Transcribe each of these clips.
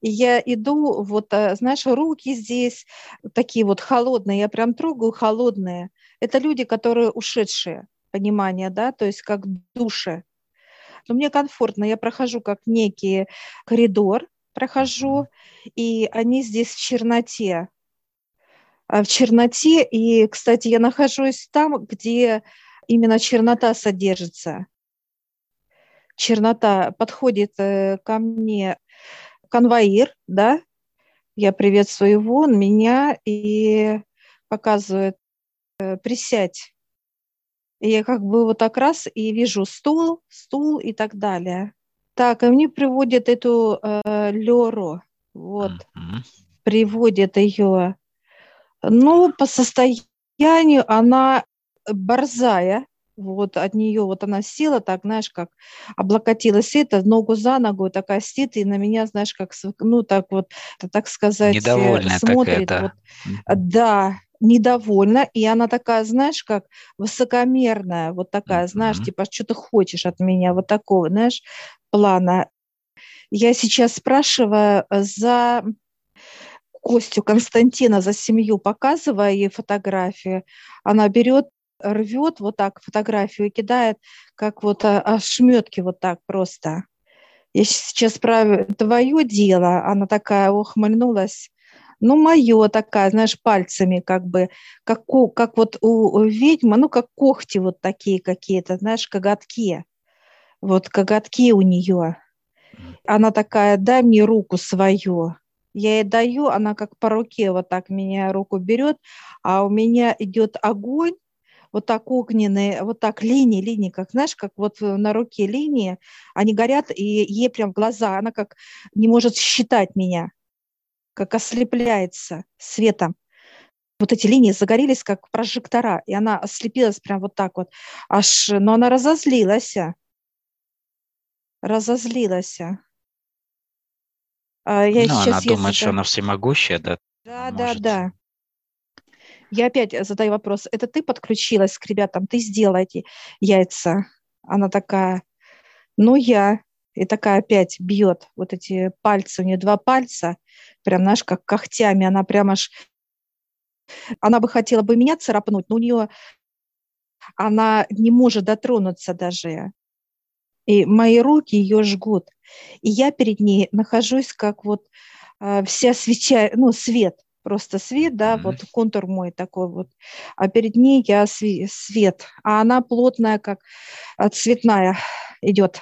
И я иду, вот, э, знаешь, руки здесь такие вот холодные, я прям трогаю холодные. Это люди, которые ушедшие, понимание, да, то есть как души. Но мне комфортно, я прохожу как некий коридор, прохожу, и они здесь в черноте. А в черноте, и, кстати, я нахожусь там, где именно чернота содержится. Чернота подходит э, ко мне конвоир, да, я приветствую его, он меня и показывает, э, присядь. И я как бы вот так раз и вижу стул, стул и так далее. Так, и мне приводят эту э, Леру, вот, mm-hmm. приводят ее. Ну, по состоянию она борзая, вот от нее вот она села так, знаешь, как облокотилась это, ногу за ногу такая сидит, и на меня, знаешь, как, ну, так вот, так сказать, э, Недовольная смотрит. Такая, вот, да, недовольна, и она такая, знаешь, как высокомерная, вот такая, mm-hmm. знаешь, типа, что ты хочешь от меня, вот такого, знаешь, плана. Я сейчас спрашиваю за Костю Константина, за семью, показывая ей фотографии, она берет, рвет вот так фотографию и кидает, как вот ошметки вот так просто. Я сейчас спрашиваю, твое дело, она такая ухмыльнулась, ну, мое такая, знаешь, пальцами как бы, как, как вот у ведьмы, ну, как когти вот такие какие-то, знаешь, коготки. Вот коготки у нее. Она такая, дай мне руку свою. Я ей даю, она как по руке вот так меня руку берет, а у меня идет огонь, вот так огненные, вот так линии, линии, как, знаешь, как вот на руке линии, они горят, и ей прям глаза, она как не может считать меня как ослепляется светом. Вот эти линии загорелись, как прожектора, и она ослепилась прям вот так вот. Аж, но она разозлилась. Разозлилась. А я ну, она думает, что она всемогущая, да? Да, да, да. Я опять задаю вопрос. Это ты подключилась к ребятам? Ты сделай эти яйца? Она такая, ну я. И такая опять бьет вот эти пальцы, у нее два пальца, прям, знаешь, как когтями, она прям аж... Она бы хотела бы меня царапнуть, но у нее она не может дотронуться даже. И мои руки ее жгут. И я перед ней нахожусь как вот э, вся свеча, ну, свет, просто свет, да, mm-hmm. вот контур мой такой вот, а перед ней я свет, а она плотная, как а, цветная идет.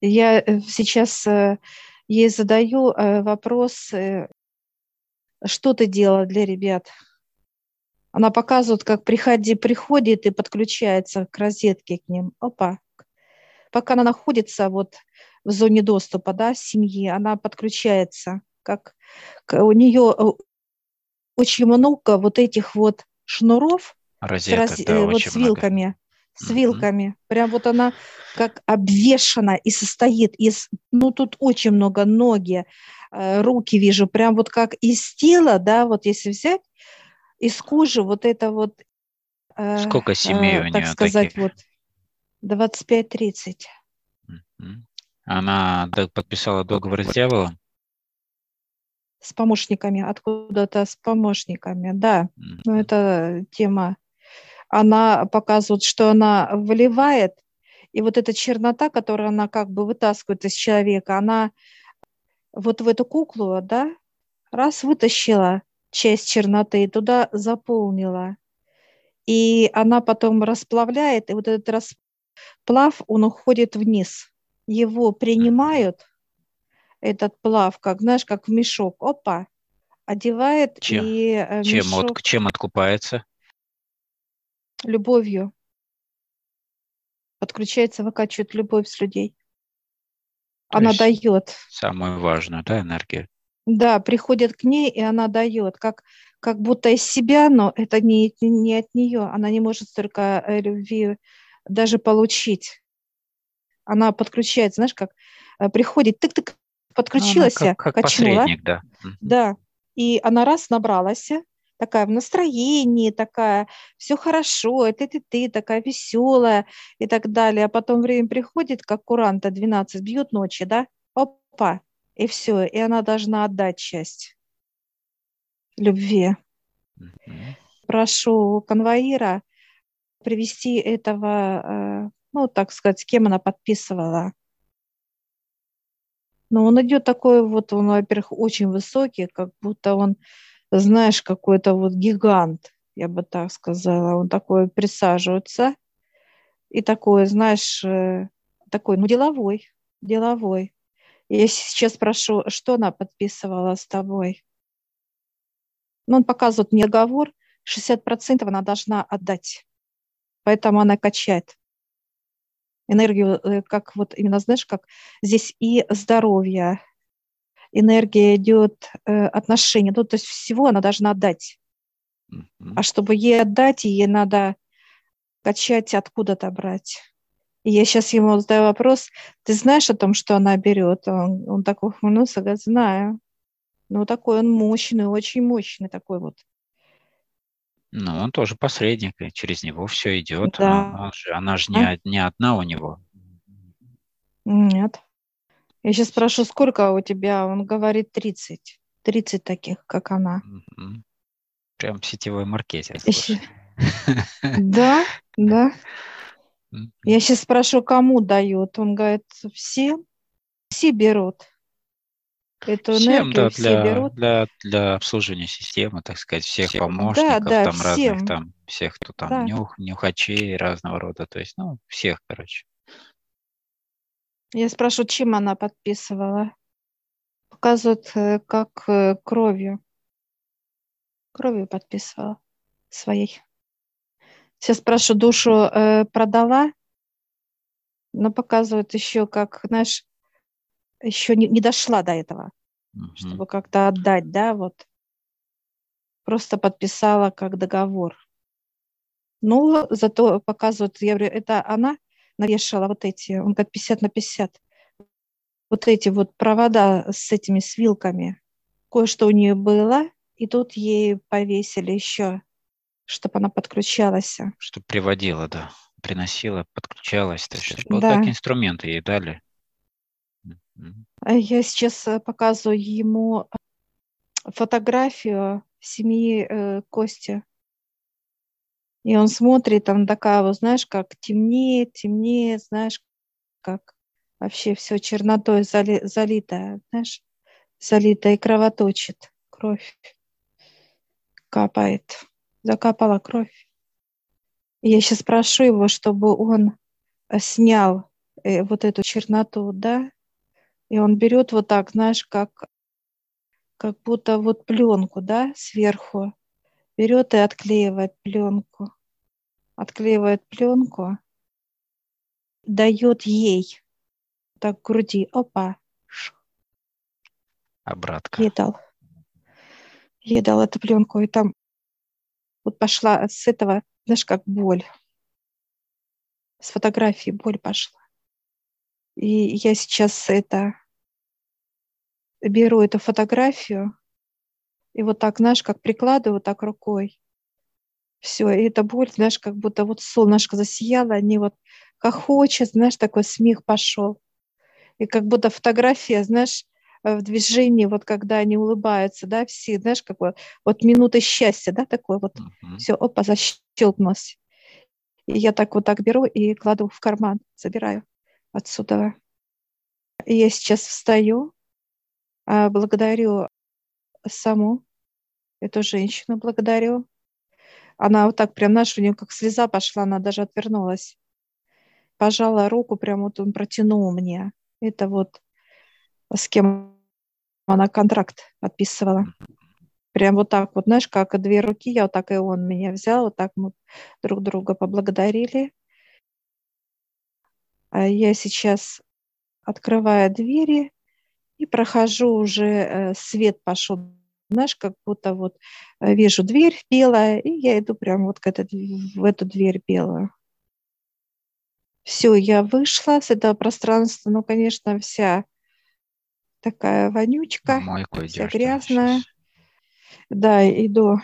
Я э, сейчас э, ей задаю э, вопрос, что ты делала для ребят? Она показывает, как приходи, приходит и подключается к розетке к ним. Опа. Пока она находится вот в зоне доступа, да, семьи, она подключается. Как у нее очень много вот этих вот шнуров Розеток, с, раз, да, вот с вилками. Много с вилками. Mm-hmm. Прям вот она как обвешана и состоит из, ну тут очень много ноги, э, руки вижу, прям вот как из тела, да, вот если взять, из кожи вот это вот. Э, Сколько семей э, у нее Так сказать, таких? вот 25-30. Mm-hmm. Она подписала договор с дьяволом? С помощниками, откуда-то с помощниками, да. Mm-hmm. Ну, это тема она показывает, что она выливает, и вот эта чернота, которую она как бы вытаскивает из человека, она вот в эту куклу, да, раз вытащила часть черноты и туда заполнила. И она потом расплавляет, и вот этот расплав, он уходит вниз. Его принимают, этот плав, как, знаешь, как в мешок. Опа, одевает чем? и э, чем, мешок... от, чем откупается? любовью. Подключается, выкачивает любовь с людей. То она дает. Самую важную, да, энергию? Да, приходит к ней, и она дает, как, как будто из себя, но это не, не от нее. Она не может столько э, любви даже получить. Она подключается, знаешь, как э, приходит, тык-тык, подключилась, ну, как, как качнула. да. Да, и она раз набралась, такая в настроении, такая, все хорошо, это ты, ты, такая веселая и так далее. А потом время приходит, как куранта 12 бьет ночи, да, опа, И все, и она должна отдать часть любви. Mm-hmm. Прошу конвоира привести этого, э, ну, так сказать, с кем она подписывала. Но он идет такой вот, он, во-первых, очень высокий, как будто он, знаешь, какой-то вот гигант, я бы так сказала. Он такой присаживается и такой, знаешь, э, такой, ну, деловой, деловой. Я сейчас спрошу, что она подписывала с тобой? Ну, он показывает мне договор, 60% она должна отдать. Поэтому она качает энергию, э, как вот именно, знаешь, как здесь и здоровье, энергия идет, э, отношения, ну, то есть всего она должна отдать. Mm-hmm. А чтобы ей отдать, ей надо качать, откуда-то брать. И я сейчас ему задаю вопрос, ты знаешь о том, что она берет? Он, он так ухмыльнулся, говорит, знаю. Ну, такой он мощный, очень мощный такой вот. Ну, он тоже посредник, и через него все идет. Да. Она, же, она же не, а? не одна у него. Нет. Я сейчас спрошу, сколько у тебя? Он говорит 30. 30 таких, как она. Прям сетевой маркетинг. Да, да. Я сейчас спрашиваю, кому дают. Он говорит, все, все берут. Эту всем, да, все для, берут. Для, для обслуживания системы, так сказать, всех всем. помощников, да, да, там всем. разных, там, всех, кто там да. нюх, нюхачей разного рода, то есть, ну, всех, короче. Я спрашиваю, чем она подписывала? Показывают, э, как э, кровью. Кровью подписывала своей. Сейчас спрашиваю, душу э, продала, но показывают еще, как, знаешь, еще не, не дошла до этого, угу. чтобы как-то отдать, да, вот. Просто подписала как договор. Ну, зато показывают, я говорю, это она навешала вот эти, он говорит, 50 на 50. Вот эти вот провода с этими с вилками. Кое-что у нее было, и тут ей повесили еще чтобы она подключалась. Чтобы приводила, да, приносила, подключалась. То есть, вот да. так инструменты ей дали. А я сейчас э, показываю ему фотографию семьи э, Кости. И он смотрит, там такая, вот, знаешь, как темнеет, темнеет, знаешь, как вообще все чернотой зали, залитое, знаешь, залитое и кровоточит, кровь капает закапала кровь. Я сейчас прошу его, чтобы он э, снял э, вот эту черноту, да, и он берет вот так, знаешь, как, как будто вот пленку, да, сверху, берет и отклеивает пленку, отклеивает пленку, дает ей так к груди, опа, обратка. Ей дал. Ей дал эту пленку, и там вот пошла с этого, знаешь, как боль. С фотографии боль пошла. И я сейчас это беру эту фотографию и вот так, знаешь, как прикладываю так рукой. Все, и эта боль, знаешь, как будто вот солнышко засияло, они вот как хочет, знаешь, такой смех пошел. И как будто фотография, знаешь, Э, в движении, вот когда они улыбаются, да, все, знаешь, как вот, вот минута счастья, да, такой вот, uh-huh. все, опа, защелкнулось. И я так вот так беру и кладу в карман, забираю отсюда. И я сейчас встаю, благодарю саму эту женщину, благодарю. Она вот так прям, знаешь, у нее как слеза пошла, она даже отвернулась. Пожала руку, прям вот он протянул мне. Это вот с кем она контракт подписывала. Прям вот так вот, знаешь, как две руки, я вот так и он меня взял, вот так мы друг друга поблагодарили. А я сейчас открываю двери и прохожу уже, э, свет пошел, знаешь, как будто вот э, вижу дверь белая, и я иду прямо вот к этой, в эту дверь белую. Все, я вышла с этого пространства, ну, конечно, вся такая вонючка, Майку вся грязная. Сейчас. Да, иду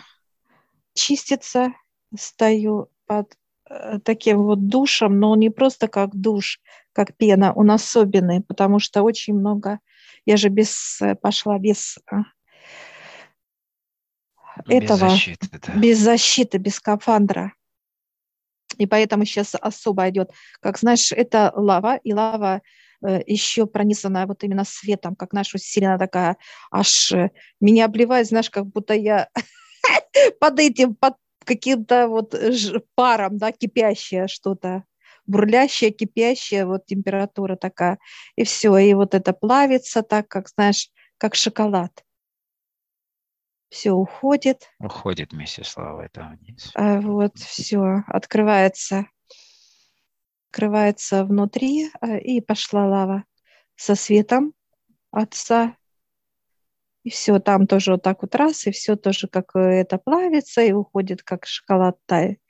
чиститься, стою под э, таким вот душем, но он не просто как душ, как пена, он особенный, потому что очень много Я же без э, пошла без а, этого, без защиты, да. без защиты, без скафандра. И поэтому сейчас особо идет, как знаешь, это лава, и лава э, еще пронизанная вот именно светом, как наша сильно такая, аж э, меня обливает, знаешь, как будто я под этим, под каким-то вот паром, да, кипящее что-то, бурлящее, кипящее, вот температура такая, и все, и вот это плавится так, как, знаешь, как шоколад все уходит. Уходит вместе с лавой, да, вниз. А вот все, открывается, открывается внутри, а, и пошла лава со светом отца. И все, там тоже вот так вот раз, и все тоже как э, это плавится, и уходит как шоколад тает.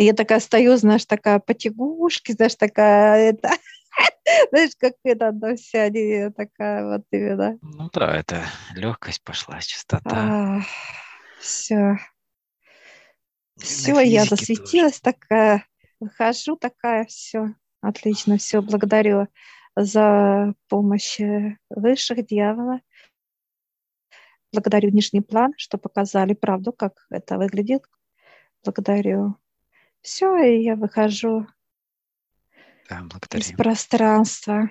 Я такая стою, знаешь, такая потягушки, знаешь, такая это, Знаешь, как это она вся такая вот именно. Ну да, это легкость пошла, чистота. А, все. Все, я засветилась тоже. такая, выхожу такая, все, отлично, все, благодарю за помощь э, высших дьявола. Благодарю нижний план, что показали правду, как это выглядит. Благодарю. Все, и я выхожу да, благодарим. из пространства.